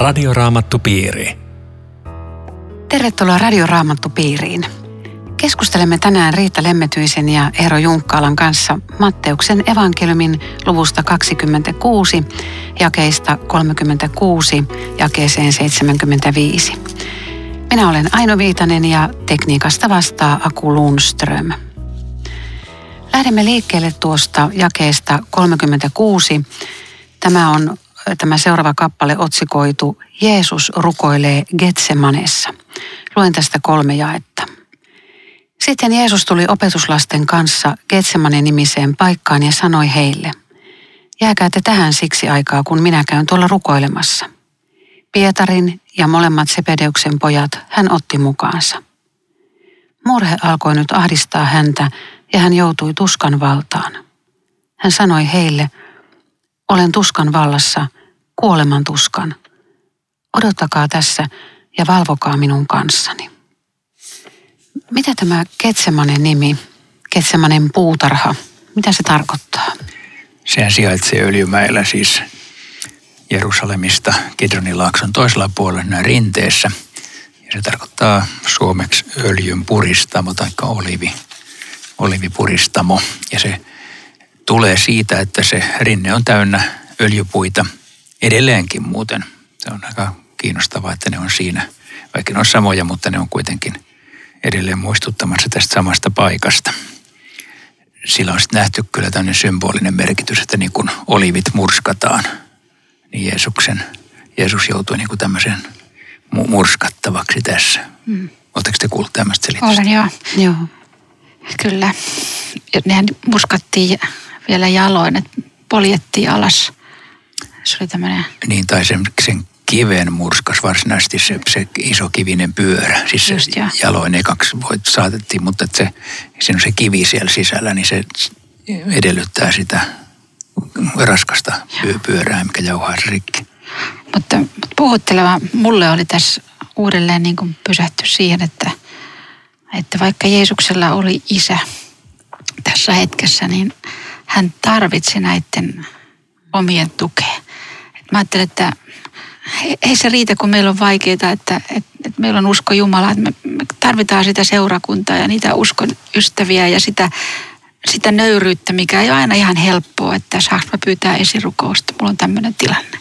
Radioraamattupiiri. Tervetuloa Radioraamattupiiriin. Keskustelemme tänään Riitta Lemmetyisen ja Eero Junkkaalan kanssa Matteuksen evankeliumin luvusta 26, jakeista 36 jakeeseen 75. Minä olen Aino Viitanen ja tekniikasta vastaa Aku Lundström. Lähdemme liikkeelle tuosta jakeesta 36. Tämä on tämä seuraava kappale otsikoitu Jeesus rukoilee Getsemanessa. Luen tästä kolme jaetta. Sitten Jeesus tuli opetuslasten kanssa Getsemanen nimiseen paikkaan ja sanoi heille, jääkää te tähän siksi aikaa, kun minä käyn tuolla rukoilemassa. Pietarin ja molemmat Sepedeuksen pojat hän otti mukaansa. Murhe alkoi nyt ahdistaa häntä ja hän joutui tuskan valtaan. Hän sanoi heille, olen tuskan vallassa, kuoleman tuskan. Odottakaa tässä ja valvokaa minun kanssani. Mitä tämä Ketsemanen nimi, Ketsemanen puutarha, mitä se tarkoittaa? Sehän sijaitsee Öljymäellä siis Jerusalemista Kidronin laakson toisella puolella rinteessä. Ja se tarkoittaa suomeksi öljyn puristamo tai olivi, olivipuristamo. Ja se tulee siitä, että se rinne on täynnä öljypuita edelleenkin muuten. Se on aika kiinnostavaa, että ne on siinä, vaikka ne on samoja, mutta ne on kuitenkin edelleen muistuttamassa tästä samasta paikasta. Sillä on sitten nähty kyllä tämmöinen symbolinen merkitys, että niin kuin olivit murskataan, niin Jeesuksen, Jeesus joutui niin kuin tämmöisen murskattavaksi tässä. Mm. Oletteko te kuullut tämmöistä selitystä? Olen joo. Joo. Kyllä. Nehän murskattiin vielä jaloin, että poljettiin alas. Se oli tämmöinen... Niin, tai sen, sen kiven murskas varsinaisesti se, se iso kivinen pyörä. Siis se Just, jaloin ekaksi voit, saatettiin, mutta se, siinä on se kivi siellä sisällä, niin se edellyttää sitä raskasta pyörää, mikä jauhaa rikki. Mutta, mutta puhutteleva mulle oli tässä uudelleen niin kuin pysähty siihen, että, että vaikka Jeesuksella oli isä tässä hetkessä, niin hän tarvitsi näiden omien tukea. mä ajattelen, että ei se riitä, kun meillä on vaikeaa, että, että, että meillä on usko Jumalaa, me, me tarvitaan sitä seurakuntaa ja niitä uskon ystäviä ja sitä, sitä nöyryyttä, mikä ei ole aina ihan helppoa, että saanko mä pyytää esirukousta, mulla on tämmöinen tilanne.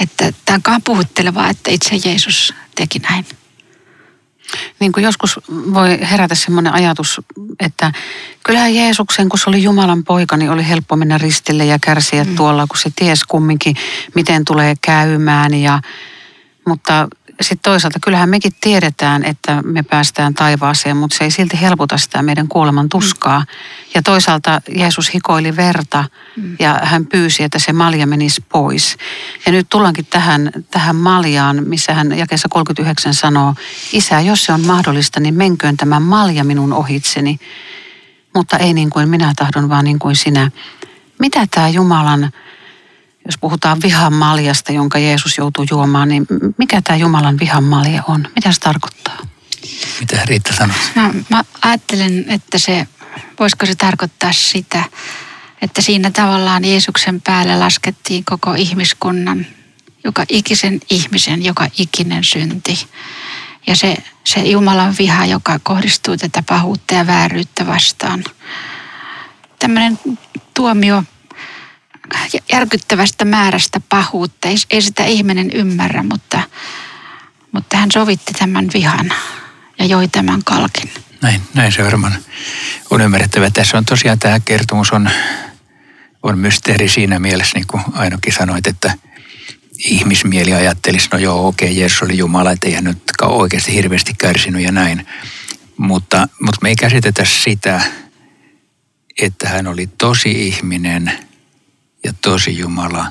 Että tämä on puhuttelevaa, että itse Jeesus teki näin. Niin kuin joskus voi herätä semmoinen ajatus, että kyllähän Jeesuksen, kun se oli Jumalan poika, niin oli helppo mennä ristille ja kärsiä mm. tuolla, kun se ties kumminkin, miten tulee käymään. Ja, mutta sitten toisaalta kyllähän mekin tiedetään, että me päästään taivaaseen, mutta se ei silti helpota sitä meidän kuoleman tuskaa. Mm. Ja toisaalta Jeesus hikoili verta mm. ja hän pyysi, että se malja menisi pois. Ja nyt tullaankin tähän, tähän maljaan, missä hän jakeessa 39 sanoo, Isä, jos se on mahdollista, niin menköön tämä malja minun ohitseni. Mutta ei niin kuin minä tahdon, vaan niin kuin sinä. Mitä tämä Jumalan jos puhutaan vihan maljasta, jonka Jeesus joutuu juomaan, niin mikä tämä Jumalan vihan malja on? Mitä se tarkoittaa? Mitä Riitta sanoo? No, mä ajattelen, että se, voisiko se tarkoittaa sitä, että siinä tavallaan Jeesuksen päälle laskettiin koko ihmiskunnan, joka ikisen ihmisen, joka ikinen synti. Ja se, se Jumalan viha, joka kohdistuu tätä pahuutta ja vääryyttä vastaan. Tämmöinen tuomio järkyttävästä määrästä pahuutta. Ei, ei sitä ihminen ymmärrä, mutta, mutta hän sovitti tämän vihan ja joi tämän kalkin. Näin, näin se varmaan on ymmärrettävä. Tässä on tosiaan tämä kertomus on, on mysteeri siinä mielessä, niin kuin Ainokin sanoit, että ihmismieli ajattelisi, no joo, okei, okay, Jeesus oli Jumala, että hän nyt oikeasti hirveästi kärsinyt ja näin. Mutta, mutta me ei käsitetä sitä, että hän oli tosi ihminen – ja tosi Jumala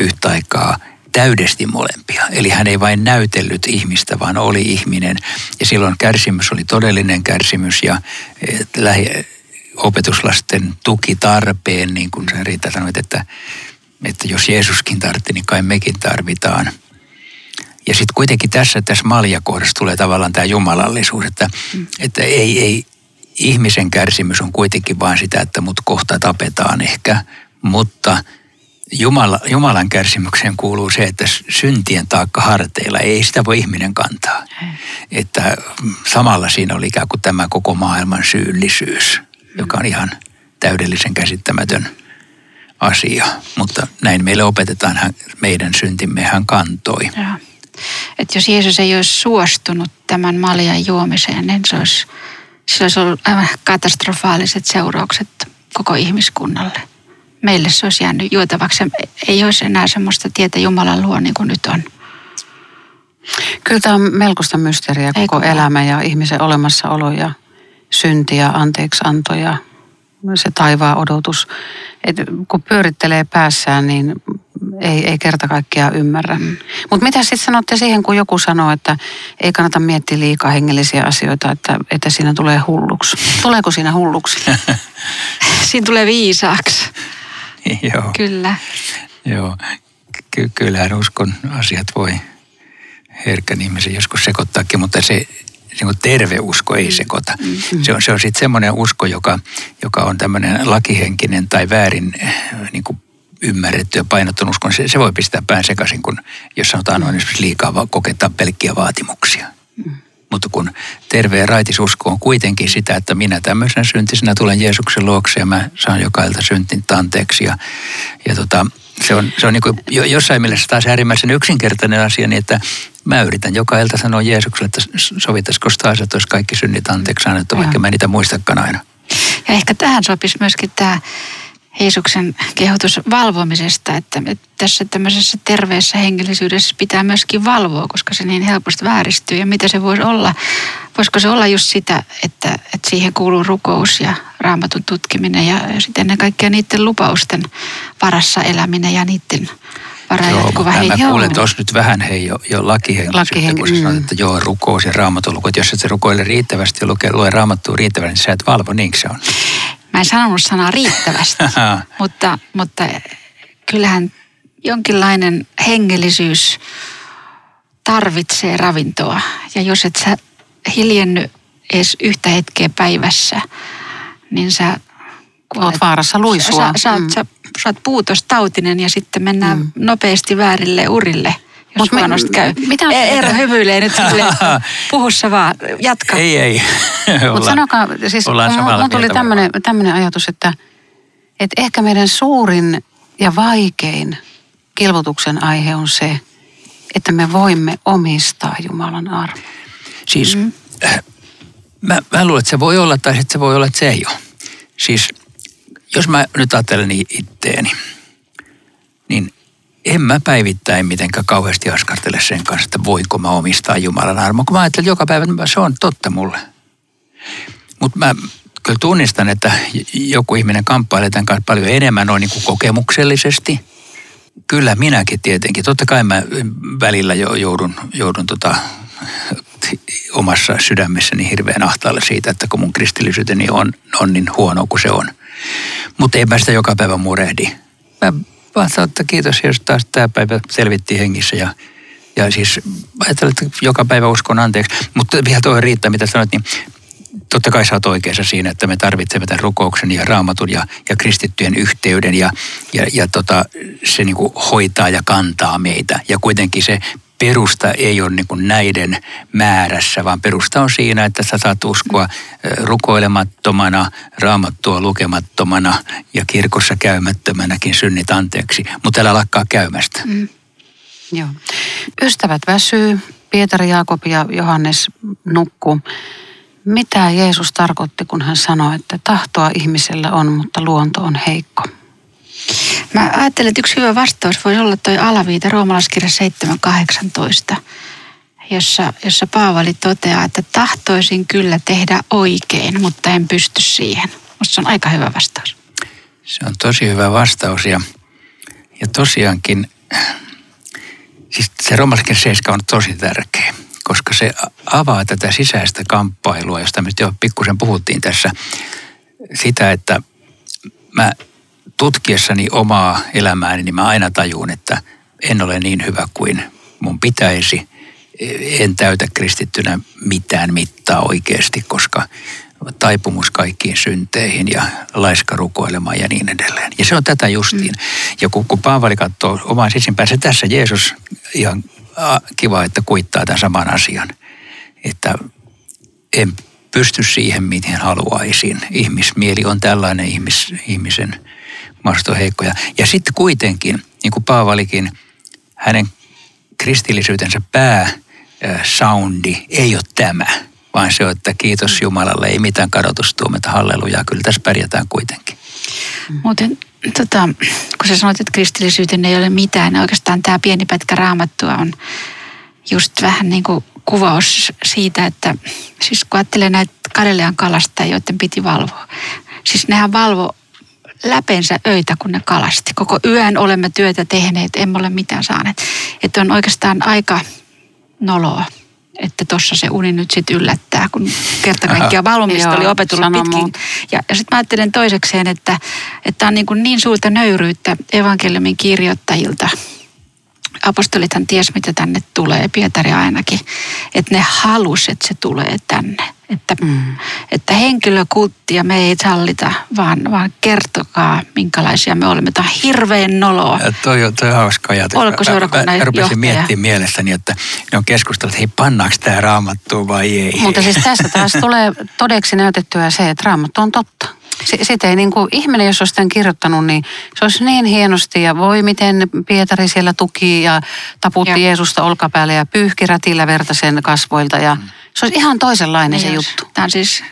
yhtä aikaa täydesti molempia. Eli hän ei vain näytellyt ihmistä, vaan oli ihminen. Ja silloin kärsimys oli todellinen kärsimys ja lähi, opetuslasten tuki tarpeen, niin kuin sen Riitta sanoi, että, että jos Jeesuskin tarvitsi, niin kai mekin tarvitaan. Ja sitten kuitenkin tässä, tässä maljakohdassa tulee tavallaan tämä jumalallisuus, että, mm. että ei, ei, ihmisen kärsimys on kuitenkin vain sitä, että mut kohta tapetaan ehkä, mutta Jumala, Jumalan kärsimykseen kuuluu se, että syntien taakka harteilla ei sitä voi ihminen kantaa. Että samalla siinä oli ikään kuin tämä koko maailman syyllisyys, joka on ihan täydellisen käsittämätön asia. Mutta näin meille opetetaan, hän, meidän syntimme hän kantoi. Ja. Että jos Jeesus ei olisi suostunut tämän maljan juomiseen, niin se olisi, sillä olisi ollut aivan katastrofaaliset seuraukset koko ihmiskunnalle meille se olisi jäänyt juotavaksi. Ei olisi enää semmoista tietä Jumalan luo niin kuin nyt on. Kyllä tämä on melkoista mysteeriä koko Eikö? elämä ja ihmisen olemassaolo ja synti ja anteeksianto ja se taivaan odotus. Et kun pyörittelee päässään, niin ei, ei kerta kaikkiaan ymmärrä. Mm. Mutta mitä sitten sanotte siihen, kun joku sanoo, että ei kannata miettiä liikaa hengellisiä asioita, että, että siinä tulee hulluksi. Tuleeko siinä hulluksi? siinä tulee viisaaksi. Joo. Kyllä. Joo. Ky- kyllähän uskon asiat voi herkän ihmisen joskus sekoittaakin, mutta se, niin terve usko ei sekoita. Mm-hmm. Se on, se on sitten semmoinen usko, joka, joka on tämmöinen lakihenkinen tai väärin niin kuin ymmärretty ja painottunut usko. Se, se voi pistää pään sekaisin, kun jos sanotaan noin esimerkiksi liikaa kokettaa pelkkiä vaatimuksia. Mm. Mutta kun terve ja raitis usko on kuitenkin sitä, että minä tämmöisenä syntisenä tulen Jeesuksen luokse ja mä saan jokailta syntin tanteeksi. Ja, ja tota, se on, se on niin kuin jossain mielessä taas äärimmäisen yksinkertainen asia, niin että mä yritän joka ilta sanoa Jeesukselle, että sovitaisiko taas, että olisi kaikki synnit anteeksi annettu, vaikka mä niitä muistakaan aina. Ja ehkä tähän sopisi myöskin tämä Jeesuksen kehotus valvomisesta, että tässä tämmöisessä terveessä hengellisyydessä pitää myöskin valvoa, koska se niin helposti vääristyy. Ja mitä se voisi olla? Voisiko se olla just sitä, että, että siihen kuuluu rukous ja raamatun tutkiminen ja, sitten ennen kaikkea niiden lupausten varassa eläminen ja niiden varaa joo, jatkuva hei, mä kuulen tuossa nyt vähän hei jo, jo lakihenkilösyyttä, kun sä sanot, että joo, rukous ja raamatun lukut. Jos et se rukoile riittävästi ja lue, lue raamattua riittävästi, niin sä et valvo, niinkö se on? Mä en sanonut sanaa riittävästi, mutta, mutta kyllähän jonkinlainen hengellisyys tarvitsee ravintoa. Ja jos et sä hiljenny edes yhtä hetkeä päivässä, niin sä... Olet vaarassa luisua. Sä, sä, mm. sä, sä oot puutostautinen ja sitten mennään mm. nopeasti väärille urille – jos Mut huonosti käy. Mitä e- Eero hymyilee nyt puhussa vaan. Jatka. Ei, ei. Mutta sanokaa, siis mun tuli tämmöinen ajatus, että, että ehkä meidän suurin ja vaikein kilvotuksen aihe on se, että me voimme omistaa Jumalan armon. Siis mm. mä, mä luulen, että se voi olla tai sitten se voi olla, että se ei ole. Siis jos mä nyt ajattelen itteeni, niin en mä päivittäin mitenkään kauheasti askartele sen kanssa, että voiko mä omistaa Jumalan armon. Kun mä ajattelen joka päivä, että se on totta mulle. Mutta mä kyllä tunnistan, että joku ihminen kamppailee tämän kanssa paljon enemmän noin niin kuin kokemuksellisesti. Kyllä minäkin tietenkin. Totta kai mä välillä jo joudun, joudun tota, omassa sydämessäni hirveän ahtaalle siitä, että kun mun kristillisyyteni on, on niin huono kuin se on. Mutta ei mä sitä joka päivä murehdi. Mä vaan että kiitos jos taas tämä päivä selvittiin hengissä ja, ja siis ajattelin, että joka päivä uskon anteeksi. Mutta vielä tuo riittää, mitä sanoit, niin totta kai sä oot oikeassa siinä, että me tarvitsemme tämän rukouksen ja raamatun ja, ja kristittyjen yhteyden ja, ja, ja tota, se niin kuin hoitaa ja kantaa meitä. Ja kuitenkin se perusta ei ole niin kuin näiden määrässä, vaan perusta on siinä, että sä saat uskoa rukoilemattomana, raamattua lukemattomana ja kirkossa käymättömänäkin synnit anteeksi, mutta älä lakkaa käymästä. Mm. Joo. Ystävät väsyy, Pietari, Jaakob ja Johannes nukkuu. Mitä Jeesus tarkoitti, kun hän sanoi, että tahtoa ihmisellä on, mutta luonto on heikko? Mä ajattelen, että yksi hyvä vastaus voisi olla tuo alaviite Roomalaiskirja 7.18, jossa, jossa Paavali toteaa, että tahtoisin kyllä tehdä oikein, mutta en pysty siihen. Musta se on aika hyvä vastaus. Se on tosi hyvä vastaus ja, ja tosiaankin siis se Roomalaiskirja 7 on tosi tärkeä, koska se avaa tätä sisäistä kamppailua, josta me jo pikkusen puhuttiin tässä. Sitä, että mä tutkiessani omaa elämääni, niin mä aina tajuun, että en ole niin hyvä kuin mun pitäisi. En täytä kristittynä mitään mittaa oikeasti, koska taipumus kaikkiin synteihin ja laiska rukoilemaan ja niin edelleen. Ja se on tätä justiin. Mm. Ja kun, kun Paavali katsoo omaan sisimpäänsä, tässä Jeesus ihan kiva, että kuittaa tämän saman asian. Että en pysty siihen, miten haluaisin. Ihmismieli on tällainen ihmis, ihmisen masto heikkoja. Ja sitten kuitenkin, niin kuin Paavalikin, hänen kristillisyytensä pää soundi ei ole tämä, vaan se on, että kiitos Jumalalle, ei mitään kadotustuometta, hallelujaa, kyllä tässä pärjätään kuitenkin. Muuten tota, kun sä sanoit, että kristillisyyteen ei ole mitään, niin oikeastaan tämä pieni pätkä raamattua on just vähän niin kuin kuvaus siitä, että siis kun ajattelee näitä Karelian kalastajia, joiden piti valvoa. Siis nehän valvo läpensä öitä, kun ne kalasti. Koko yön olemme työtä tehneet, emme ole mitään saaneet. Että on oikeastaan aika noloa että tuossa se uni nyt sitten yllättää, kun kerta kaikkiaan valvomista oli opetellut pitkin. Ja, ja sitten mä ajattelen toisekseen, että, että on niin, kuin niin suurta nöyryyttä evankeliumin kirjoittajilta. Apostolithan ties, mitä tänne tulee, Pietari ainakin, että ne halus, että se tulee tänne. Että, mm. että henkilökulttia me ei sallita, vaan, vaan kertokaa, minkälaisia me olemme. Tämä on hirveän noloa. Ja toi, toi on hauska ajatus. Olko seurakunnan mä, mä rupesin miettimään mielessäni, että ne on keskustellut, että hei, pannaanko tämä raamattu vai ei. Mutta siis tässä taas tulee todeksi näytettyä se, että raamattu on totta. Sitten ei niin kuin, ihminen, jos olisi tämän kirjoittanut, niin se olisi niin hienosti ja voi miten Pietari siellä tuki ja taputti ja. Jeesusta olkapäälle ja pyyhki rätillä verta sen kasvoilta ja mm se olisi ihan toisenlainen se juttu. Tämä on siis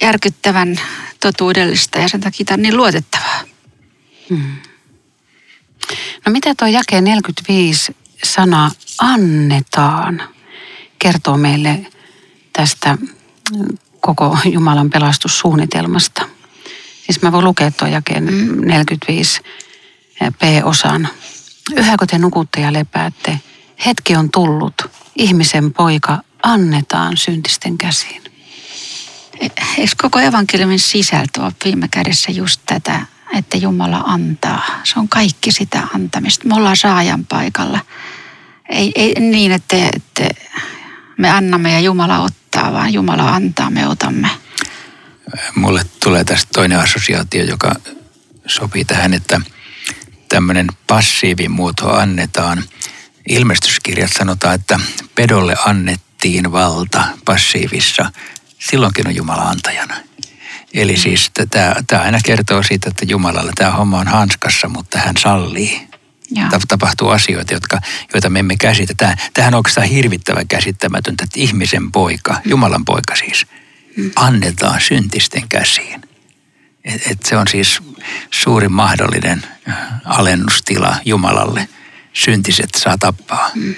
järkyttävän totuudellista ja sen takia tämä on niin luotettavaa. Hmm. No mitä tuo jake 45 sana annetaan kertoo meille tästä koko Jumalan pelastussuunnitelmasta? Siis mä voin lukea tuon jakeen mm. 45 p-osan. Yhäkö te nukutte ja lepäätte? Hetki on tullut. Ihmisen poika annetaan syntisten käsiin. Eikö koko evankeliumin sisältö ole viime kädessä just tätä, että Jumala antaa? Se on kaikki sitä antamista. Me ollaan saajan paikalla. Ei, ei niin, että, että me annamme ja Jumala ottaa, vaan Jumala antaa, me otamme. Mulle tulee tästä toinen assosiaatio, joka sopii tähän, että tämmöinen passiivimuoto annetaan. Ilmestyskirjat sanotaan, että pedolle annet annettiin valta passiivissa, silloinkin on Jumala antajana. Eli siis tämä aina kertoo siitä, että Jumalalla tämä homma on hanskassa, mutta hän sallii. Ja. Tapahtuu asioita, jotka, joita me emme käsitä. tämähän on oikeastaan hirvittävän käsittämätöntä, että ihmisen poika, mm. Jumalan poika siis, mm. annetaan syntisten käsiin. Et, et se on siis suurin mahdollinen äh, alennustila Jumalalle. Syntiset saa tappaa. Mm.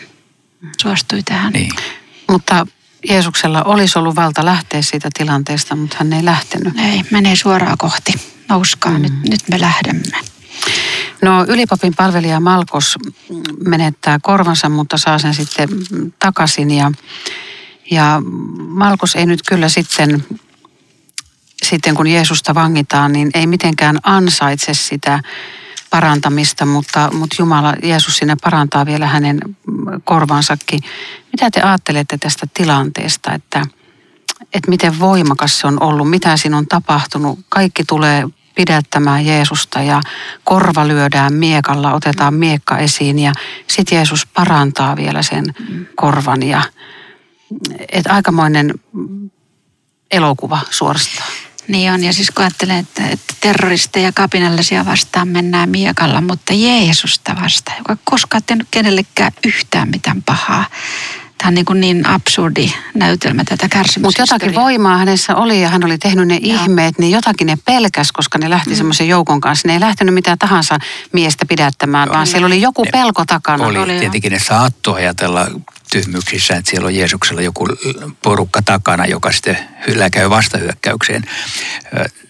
Suostui tähän. Niin. Mutta Jeesuksella olisi ollut valta lähteä siitä tilanteesta, mutta hän ei lähtenyt. Ei, menee suoraan kohti. Nouskaa, mm. nyt, nyt me lähdemme. No ylipapin palvelija Malkos menettää korvansa, mutta saa sen sitten takaisin. Ja, ja Malkos ei nyt kyllä sitten, sitten kun Jeesusta vangitaan, niin ei mitenkään ansaitse sitä parantamista, mutta, mutta Jumala, Jeesus sinne parantaa vielä hänen korvansakin. Mitä te ajattelette tästä tilanteesta, että, että miten voimakas se on ollut, mitä siinä on tapahtunut? Kaikki tulee pidättämään Jeesusta ja korva lyödään miekalla, otetaan miekka esiin ja sitten Jeesus parantaa vielä sen korvan. Ja, että aikamoinen elokuva suorastaan. Niin on, ja siis kun ajattelen, että, että terroristeja kapinallisia vastaan mennään miekalla, mutta Jeesusta vastaan, joka koskaan tehnyt kenellekään yhtään mitään pahaa. Tämä on niin, kuin niin absurdi näytelmä tätä kärsimystä. Mutta jotakin voimaa hänessä oli ja hän oli tehnyt ne ja. ihmeet, niin jotakin ne pelkäs, koska ne lähti mm. semmoisen joukon kanssa. Ne ei lähtenyt mitään tahansa miestä pidättämään, vaan siellä oli joku pelko takana. Oli, oli tietenkin ne saattoi ajatella tyhmyyksissä, että siellä on Jeesuksella joku porukka takana, joka sitten käy vastahyökkäykseen.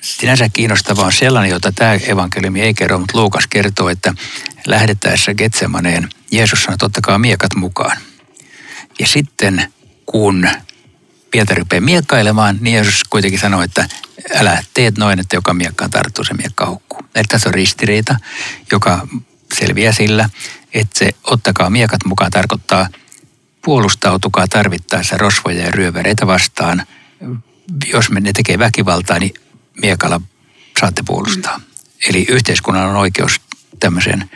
Sinänsä kiinnostava on sellainen, jota tämä evankeliumi ei kerro, mutta Luukas kertoo, että lähdettäessä Getsemaneen Jeesus sanoi, että ottakaa miekat mukaan. Ja sitten kun Pietari rupeaa miekkailemaan, niin Jeesus kuitenkin sanoi, että älä teet noin, että joka miekkaan tarttuu, se miekka hukkuu. Eli tässä on ristiriita, joka selviää sillä, että se ottakaa miekat mukaan tarkoittaa – puolustautukaa tarvittaessa rosvoja ja ryöväreitä vastaan jos ne tekee väkivaltaa, niin miekalla saatte puolustaa. Eli yhteiskunnalla on oikeus tämmöiseen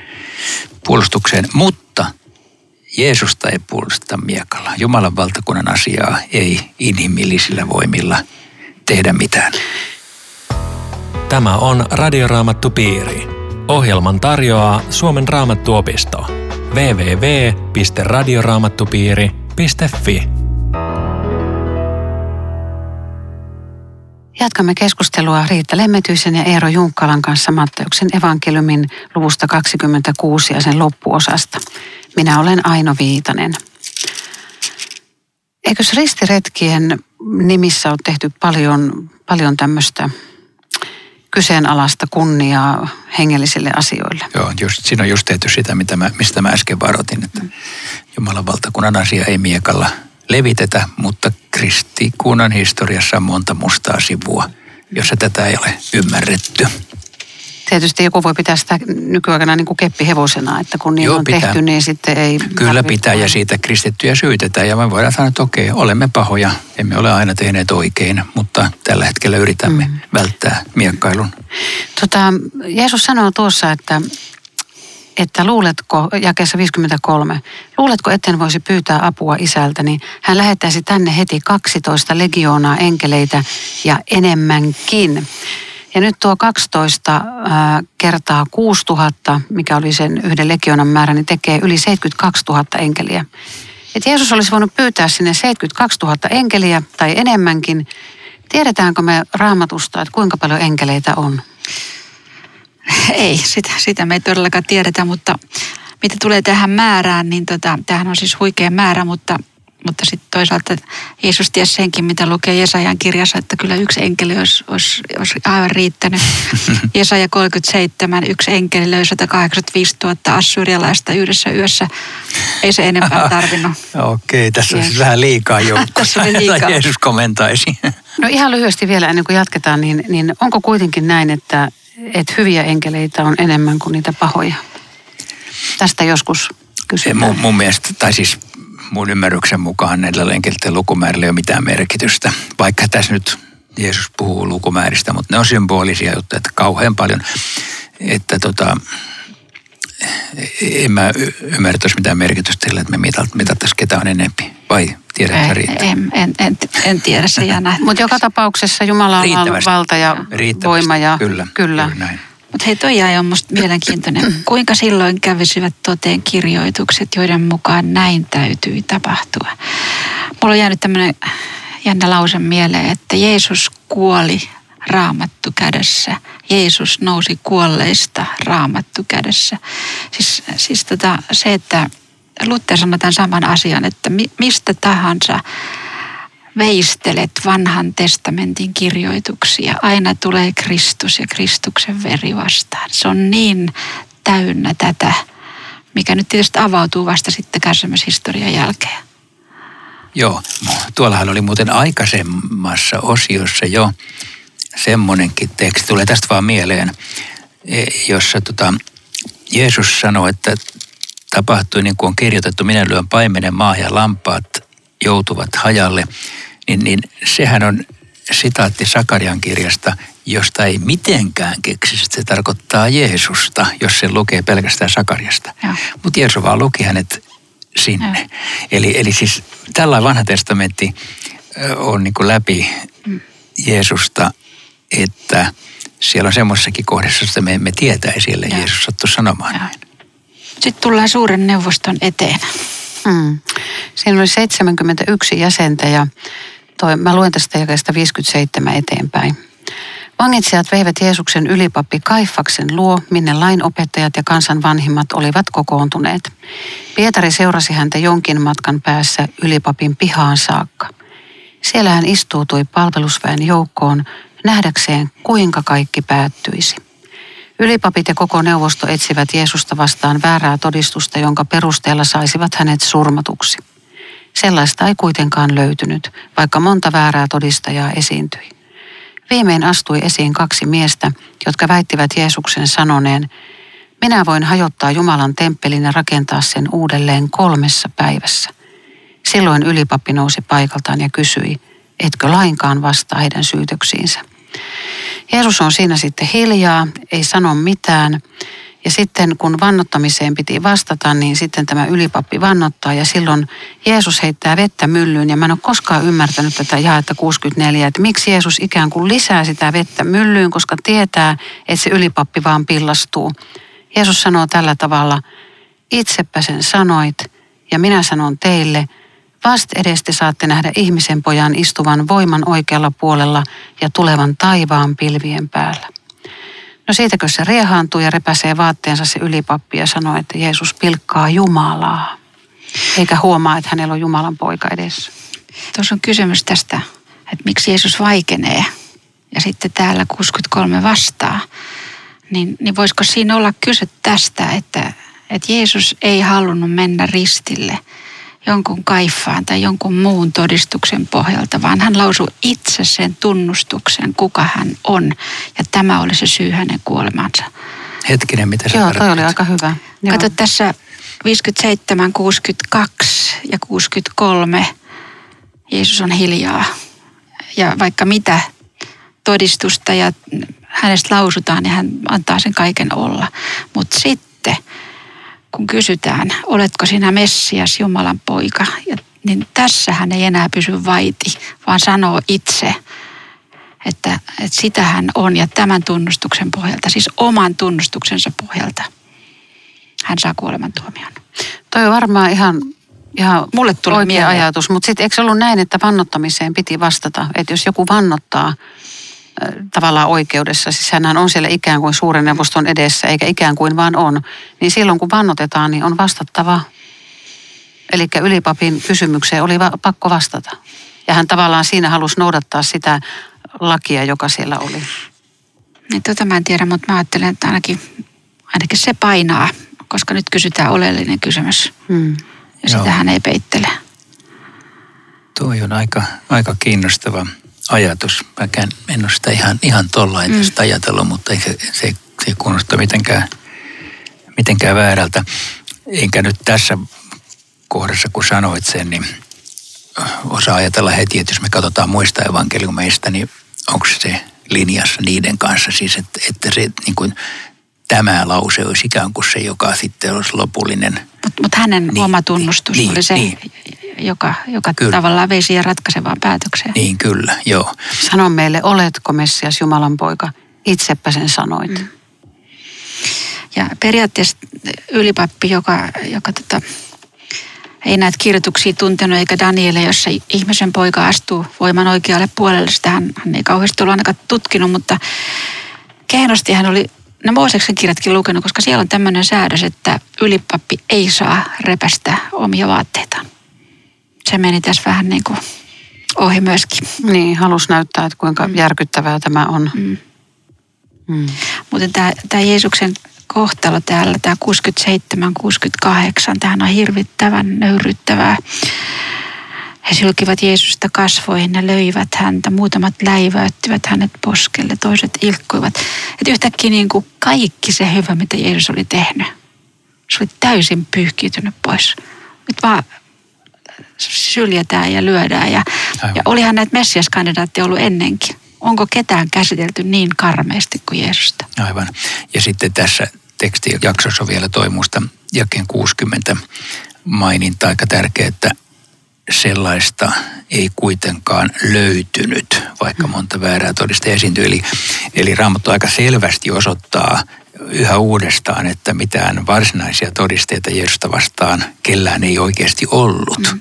puolustukseen, mutta Jeesusta ei puolusteta miekalla. Jumalan valtakunnan asiaa ei inhimillisillä voimilla tehdä mitään. Tämä on Radioraamattu Piiri. Ohjelman tarjoaa Suomen raamattuopisto. www.radioraamattupiiri.fi Jatkamme keskustelua Riitta Lemmetyisen ja Eero Junkkalan kanssa Matteuksen evankeliumin luvusta 26 ja sen loppuosasta. Minä olen Aino Viitanen. Eikös ristiretkien nimissä ole tehty paljon, paljon tämmöistä kyseenalaista kunniaa hengellisille asioille? Joo, just, siinä on just tehty sitä, mitä mä, mistä mä äsken varoitin, että Jumalan valtakunnan asia ei miekalla levitetä, mutta kristikunnan historiassa on monta mustaa sivua, jossa tätä ei ole ymmärretty tietysti joku voi pitää sitä nykyaikana niin kuin keppihevosena, että kun niin Joo, on pitää. tehty, niin sitten ei... Kyllä pitää ja siitä kristittyjä syytetään ja me voidaan sanoa, että okei, olemme pahoja, emme ole aina tehneet oikein, mutta tällä hetkellä yritämme mm. välttää miekkailun. Tota, Jeesus sanoo tuossa, että että luuletko, jakeessa 53, luuletko etten voisi pyytää apua isältäni, hän lähettäisi tänne heti 12 legioonaa enkeleitä ja enemmänkin. Ja nyt tuo 12 kertaa 6000, mikä oli sen yhden legionan määrä, niin tekee yli 72 000 enkeliä. Et Jeesus olisi voinut pyytää sinne 72 000 enkeliä tai enemmänkin. Tiedetäänkö me raamatusta, että kuinka paljon enkeleitä on? Ei, sitä, sitä me ei todellakaan tiedetä, mutta mitä tulee tähän määrään, niin tota, tämähän on siis huikea määrä, mutta mutta sitten toisaalta Jeesus tiesi senkin, mitä lukee Jesajan kirjassa, että kyllä yksi enkeli olisi, olisi, olisi aivan riittänyt. Jesaja 37, yksi enkeli löi 185 000 assyrialaista yhdessä yössä. Ei se enempää tarvinnut. Okei, okay, tässä on siis vähän liikaa jo. tässä oli liikaa. Jeesus komentaisi. no ihan lyhyesti vielä ennen kuin jatketaan, niin, niin onko kuitenkin näin, että, että hyviä enkeleitä on enemmän kuin niitä pahoja? Tästä joskus kysytään. Mun, mun mielestä, tai siis mun ymmärryksen mukaan näillä lenkelten lukumäärillä ei ole mitään merkitystä. Vaikka tässä nyt Jeesus puhuu lukumääristä, mutta ne on symbolisia juttuja, että kauhean paljon, että tota, en mä ymmärrä, että olisi mitään merkitystä sillä, että me mitattaisiin ketä on enempi. Vai tiedätkö riittää? En, en, en, en tiedä, se jää Mutta joka tapauksessa Jumala on valta ja voima ja kyllä, kyllä. kyllä näin. Mutta hei, toi jäi on musta mielenkiintoinen. Kuinka silloin kävisivät toteen kirjoitukset, joiden mukaan näin täytyi tapahtua? Mulla on jäänyt tämmöinen jännä lause mieleen, että Jeesus kuoli raamattu kädessä. Jeesus nousi kuolleista raamattu kädessä. Siis, siis tota, se, että Luther sanoi tämän saman asian, että mistä tahansa veistelet vanhan testamentin kirjoituksia, aina tulee Kristus ja Kristuksen veri vastaan. Se on niin täynnä tätä, mikä nyt tietysti avautuu vasta sitten kärsimyshistorian jälkeen. Joo, tuollahan oli muuten aikaisemmassa osiossa jo semmoinenkin teksti, tulee tästä vaan mieleen, e, jossa tota, Jeesus sanoi, että tapahtui niin kuin on kirjoitettu, minä lyön paimenen maa ja lampaat joutuvat hajalle niin, niin sehän on sitaatti Sakarian kirjasta, josta ei mitenkään keksisi, että se tarkoittaa Jeesusta, jos se lukee pelkästään Sakariasta. Mutta Jeesus vaan luki hänet sinne. Eli, eli siis tällainen vanha testamentti on niin läpi mm. Jeesusta, että siellä on semmoisessakin kohdassa, että me emme tietäisi, siellä Jeesus sattu sanomaan näin. Sitten tullaan suuren neuvoston eteen. Hmm. Siinä oli 71 jäsentä ja toi, mä luen tästä jakeesta 57 eteenpäin. Vangitsijat veivät Jeesuksen ylipappi Kaifaksen luo, minne lainopettajat ja kansan vanhimmat olivat kokoontuneet. Pietari seurasi häntä jonkin matkan päässä ylipapin pihaan saakka. Siellä hän istuutui palvelusväen joukkoon nähdäkseen, kuinka kaikki päättyisi. Ylipapit ja koko neuvosto etsivät Jeesusta vastaan väärää todistusta, jonka perusteella saisivat hänet surmatuksi. Sellaista ei kuitenkaan löytynyt, vaikka monta väärää todistajaa esiintyi. Viimein astui esiin kaksi miestä, jotka väittivät Jeesuksen sanoneen, minä voin hajottaa Jumalan temppelin ja rakentaa sen uudelleen kolmessa päivässä. Silloin ylipappi nousi paikaltaan ja kysyi, etkö lainkaan vastaa heidän syytöksiinsä. Jeesus on siinä sitten hiljaa, ei sano mitään. Ja sitten kun vannottamiseen piti vastata, niin sitten tämä ylipappi vannottaa ja silloin Jeesus heittää vettä myllyyn. Ja mä en ole koskaan ymmärtänyt tätä jaetta 64, että miksi Jeesus ikään kuin lisää sitä vettä myllyyn, koska tietää, että se ylipappi vaan pillastuu. Jeesus sanoo tällä tavalla, itsepä sen sanoit ja minä sanon teille – Vast edes te saatte nähdä ihmisen pojan istuvan voiman oikealla puolella ja tulevan taivaan pilvien päällä. No siitäkö se riehaantuu ja repäsee vaatteensa se ylipappi ja sanoo, että Jeesus pilkkaa Jumalaa. Eikä huomaa, että hänellä on Jumalan poika edessä. Tuossa on kysymys tästä, että miksi Jeesus vaikenee ja sitten täällä 63 vastaa. Niin, niin voisiko siinä olla kyse tästä, että, että Jeesus ei halunnut mennä ristille – jonkun kaifaan tai jonkun muun todistuksen pohjalta, vaan hän lausui itse sen tunnustuksen, kuka hän on. Ja tämä oli se syy hänen kuolemansa. Hetkinen, mitä se Joo, toi oli aika hyvä. Joo. Kato tässä 57, 62 ja 63 Jeesus on hiljaa. Ja vaikka mitä todistusta ja hänestä lausutaan, niin hän antaa sen kaiken olla. Mutta sitten kun kysytään, oletko sinä Messias, Jumalan poika, ja, niin tässä hän ei enää pysy vaiti, vaan sanoo itse, että, että sitä hän on ja tämän tunnustuksen pohjalta, siis oman tunnustuksensa pohjalta, hän saa kuolemantuomion. Toi on varmaan ihan, ihan Mulle tulee oikea mieleen. ajatus, mutta sitten eikö ollut näin, että vannottamiseen piti vastata, että jos joku vannottaa, tavallaan oikeudessa, siis hän on siellä ikään kuin suuren neuvoston edessä, eikä ikään kuin vaan on, niin silloin kun vannotetaan, niin on vastattava. Eli ylipapin kysymykseen oli va- pakko vastata. Ja hän tavallaan siinä halusi noudattaa sitä lakia, joka siellä oli. Niin tota mä en tiedä, mutta mä ajattelen, että ainakin, ainakin se painaa, koska nyt kysytään oleellinen kysymys. Hmm. Ja sitä hän ei peittele. Tuo on aika, aika kiinnostava ajatus. Mä en ole sitä ihan, ihan tollain mm. ajatellut, mutta ei se, se, se ei kuulosta mitenkään, mitenkään väärältä. Enkä nyt tässä kohdassa, kun sanoit sen, niin osaa ajatella heti, että jos me katsotaan muista evankeliumeista, niin onko se linjassa niiden kanssa siis, että, että se niin kuin, tämä lause olisi ikään kuin se, joka sitten olisi lopullinen. Mutta mut hänen niin, oma tunnustus niin, oli se, niin, joka, joka tavallaan vei siihen ratkaisevaan päätökseen. Niin, kyllä, joo. Sano meille, oletko Messias Jumalan poika? Itsepä sen sanoit. Mm. Ja periaatteessa ylipappi, joka, joka tota, ei näitä kirjoituksia tuntenut, eikä Daniele, jossa ihmisen poika astuu voiman oikealle puolelle. Sitä hän, hän ei kauheasti ollut ainakaan tutkinut, mutta kehnosti hän oli ne Mooseksen kirjatkin lukenut, koska siellä on tämmöinen säädös, että ylipappi ei saa repästä omia vaatteitaan se meni tässä vähän niin kuin ohi myöskin. Niin, halus näyttää, että kuinka mm. järkyttävää tämä on. Mm. Mm. Mutta tämä, tämä Jeesuksen kohtalo täällä, tämä 67-68, tähän on hirvittävän nöyryttävää. He sylkivät Jeesusta kasvoihin ja löivät häntä. Muutamat läiväyttivät hänet poskelle, toiset ilkkuivat. Että yhtäkkiä niin kuin kaikki se hyvä, mitä Jeesus oli tehnyt, se oli täysin pyyhkiytynyt pois. Nyt vaan syljetään ja lyödään. Ja, ja olihan näitä messiaskandidaatteja ollut ennenkin. Onko ketään käsitelty niin karmeasti kuin Jeesusta? Aivan. Ja sitten tässä tekstijaksossa on vielä toimusta jakeen 60 maininta aika tärkeä, että sellaista ei kuitenkaan löytynyt, vaikka monta väärää todista esiintyy. Eli, eli Raamattu aika selvästi osoittaa yhä uudestaan, että mitään varsinaisia todisteita Jeesusta vastaan kellään ei oikeasti ollut, mm.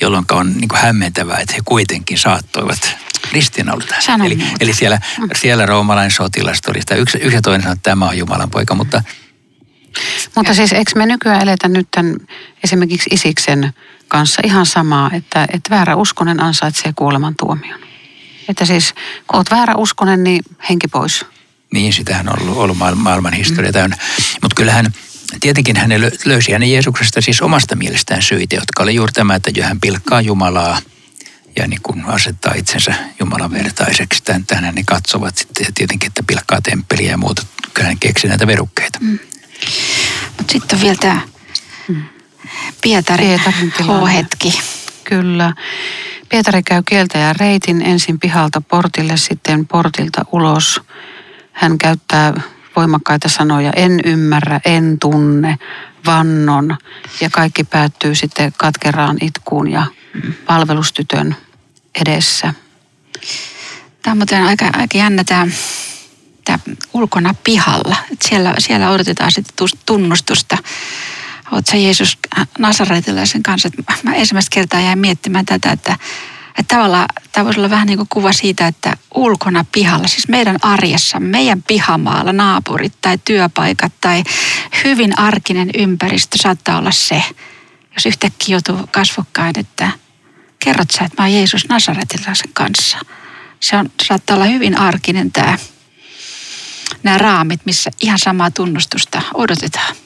jolloin on niin kuin hämmentävää, että he kuitenkin saattoivat ristiinnaulita. Eli, eli siellä, mm. siellä roomalainen sotilas todistaa. Yksi, yksi ja toinen sanoo, että tämä on Jumalan poika, mutta... Mutta siis eikö me nykyään eletä nyt tämän esimerkiksi Isiksen kanssa ihan samaa, että, että väärä uskonen ansaitsee kuolemantuomion. Että siis kun olet väärä uskonen, niin henki pois. Niin, sitähän on ollut, ollut maailman historia täynnä. Mutta kyllähän tietenkin hän löysi hänen Jeesuksesta siis omasta mielestään syitä, jotka oli juuri tämä, että hän pilkkaa Jumalaa ja niin kun asettaa itsensä Jumalan vertaiseksi. Tähän ne katsovat sitten ja tietenkin, että pilkkaa temppeliä ja muuta. Kyllä hän keksi näitä verukkeita. Mm. Mutta sitten on vielä tämä Pietarin, Pietarin H-hetki. Kyllä. Pietari käy kieltäjän reitin ensin pihalta portille, sitten portilta ulos. Hän käyttää voimakkaita sanoja, en ymmärrä, en tunne, vannon ja kaikki päättyy sitten katkeraan itkuun ja palvelustytön edessä. Tämä on muuten aika, aika jännä tämä, tämä ulkona pihalla. Siellä, siellä odotetaan sitten tunnustusta. Olet sä Jeesus Nasaretilaisen kanssa. Mä ensimmäistä kertaa jäin miettimään tätä, että, että tavallaan tämä voisi olla vähän niin kuin kuva siitä, että ulkona pihalla, siis meidän arjessa, meidän pihamaalla, naapurit tai työpaikat tai hyvin arkinen ympäristö saattaa olla se, jos yhtäkkiä joutuu kasvokkain, että kerrot sä, että mä oon Jeesus Nasaretilaisen kanssa – se on, saattaa olla hyvin arkinen tämä, nämä raamit, missä ihan samaa tunnustusta odotetaan.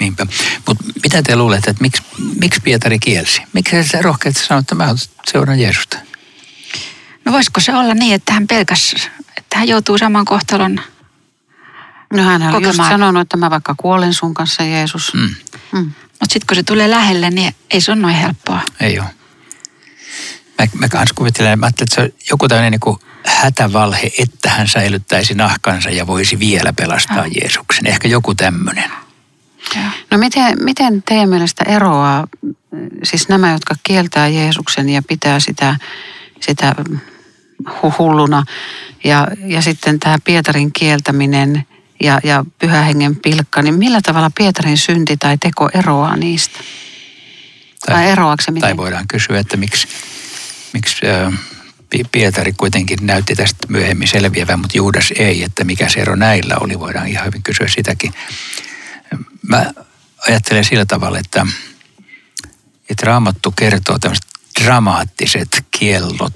Niinpä. Mutta mitä te luulette, että miksi, miksi Pietari kielsi? Miksi se rohkeasti sanoi, että mä seuraan Jeesusta? No voisiko se olla niin, että hän pelkäs, että hän joutuu saman kohtalon No hän oli just sanonut, että mä vaikka kuolen sun kanssa Jeesus. Mm. Mm. Mutta sitten kun se tulee lähelle, niin ei se ole noin helppoa. Ei ole mä, mä kanssa kuvittelen, mä että se on joku tämmöinen niin hätävalhe, että hän säilyttäisi nahkansa ja voisi vielä pelastaa ja. Jeesuksen. Ehkä joku tämmöinen. No miten, miten teidän mielestä eroaa siis nämä, jotka kieltää Jeesuksen ja pitää sitä, sitä hulluna ja, ja sitten tämä Pietarin kieltäminen ja, ja pyhähengen pilkka, niin millä tavalla Pietarin synti tai teko eroaa niistä? Tai, tai se miten? Tai voidaan kysyä, että miksi, miksi Pietari kuitenkin näytti tästä myöhemmin selviävän, mutta Juudas ei, että mikä se ero näillä oli, voidaan ihan hyvin kysyä sitäkin. Mä ajattelen sillä tavalla, että, että Raamattu kertoo tämmöiset dramaattiset kiellot,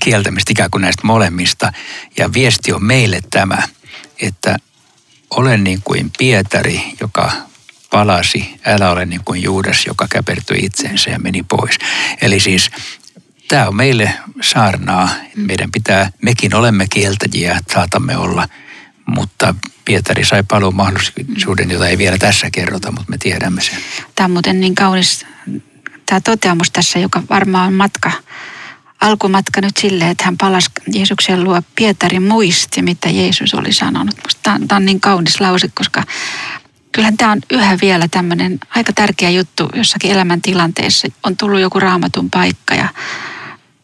kieltämistä ikään kuin näistä molemmista. Ja viesti on meille tämä, että olen niin kuin Pietari, joka palasi, älä ole niin kuin Juudas, joka käpertyi itseensä ja meni pois. Eli siis tämä on meille saarnaa. Meidän pitää, mekin olemme kieltäjiä, saatamme olla, mutta Pietari sai paluun mahdollisuuden, jota ei vielä tässä kerrota, mutta me tiedämme sen. Tämä on muuten niin kaunis, tämä toteamus tässä, joka varmaan on matka, alkumatka nyt silleen, että hän palasi Jeesuksen luo. Pietari muisti, mitä Jeesus oli sanonut. Musta tämä on niin kaunis lause, koska kyllähän tämä on yhä vielä tämmöinen aika tärkeä juttu jossakin elämäntilanteessa. On tullut joku raamatun paikka ja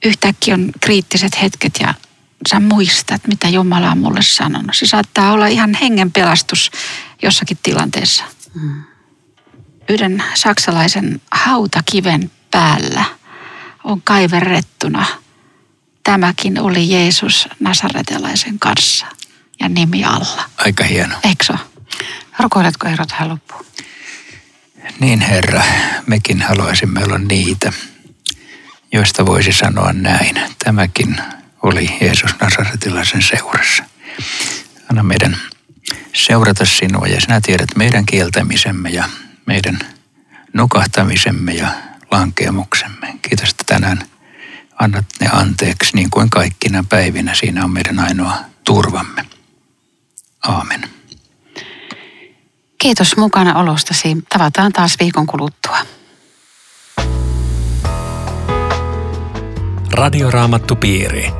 yhtäkkiä on kriittiset hetket ja sä muistat, mitä Jumala on mulle sanonut. Se saattaa olla ihan hengen pelastus jossakin tilanteessa. Mm. Yhden saksalaisen hautakiven päällä on kaiverrettuna. Tämäkin oli Jeesus Nasaretelaisen kanssa ja nimi alla. Aika hieno. Eikö? Rukoiletko Eero tähän loppuun? Niin Herra, mekin haluaisimme olla niitä, joista voisi sanoa näin. Tämäkin oli Jeesus Nasaretilaisen seurassa. Anna meidän seurata sinua ja sinä tiedät meidän kieltämisemme ja meidän nukahtamisemme ja lankeamuksemme. Kiitos, että tänään annat ne anteeksi niin kuin kaikkina päivinä. Siinä on meidän ainoa turvamme. Aamen. Kiitos mukana olostasi. Tavataan taas viikon kuluttua. Radioraamattupiiri.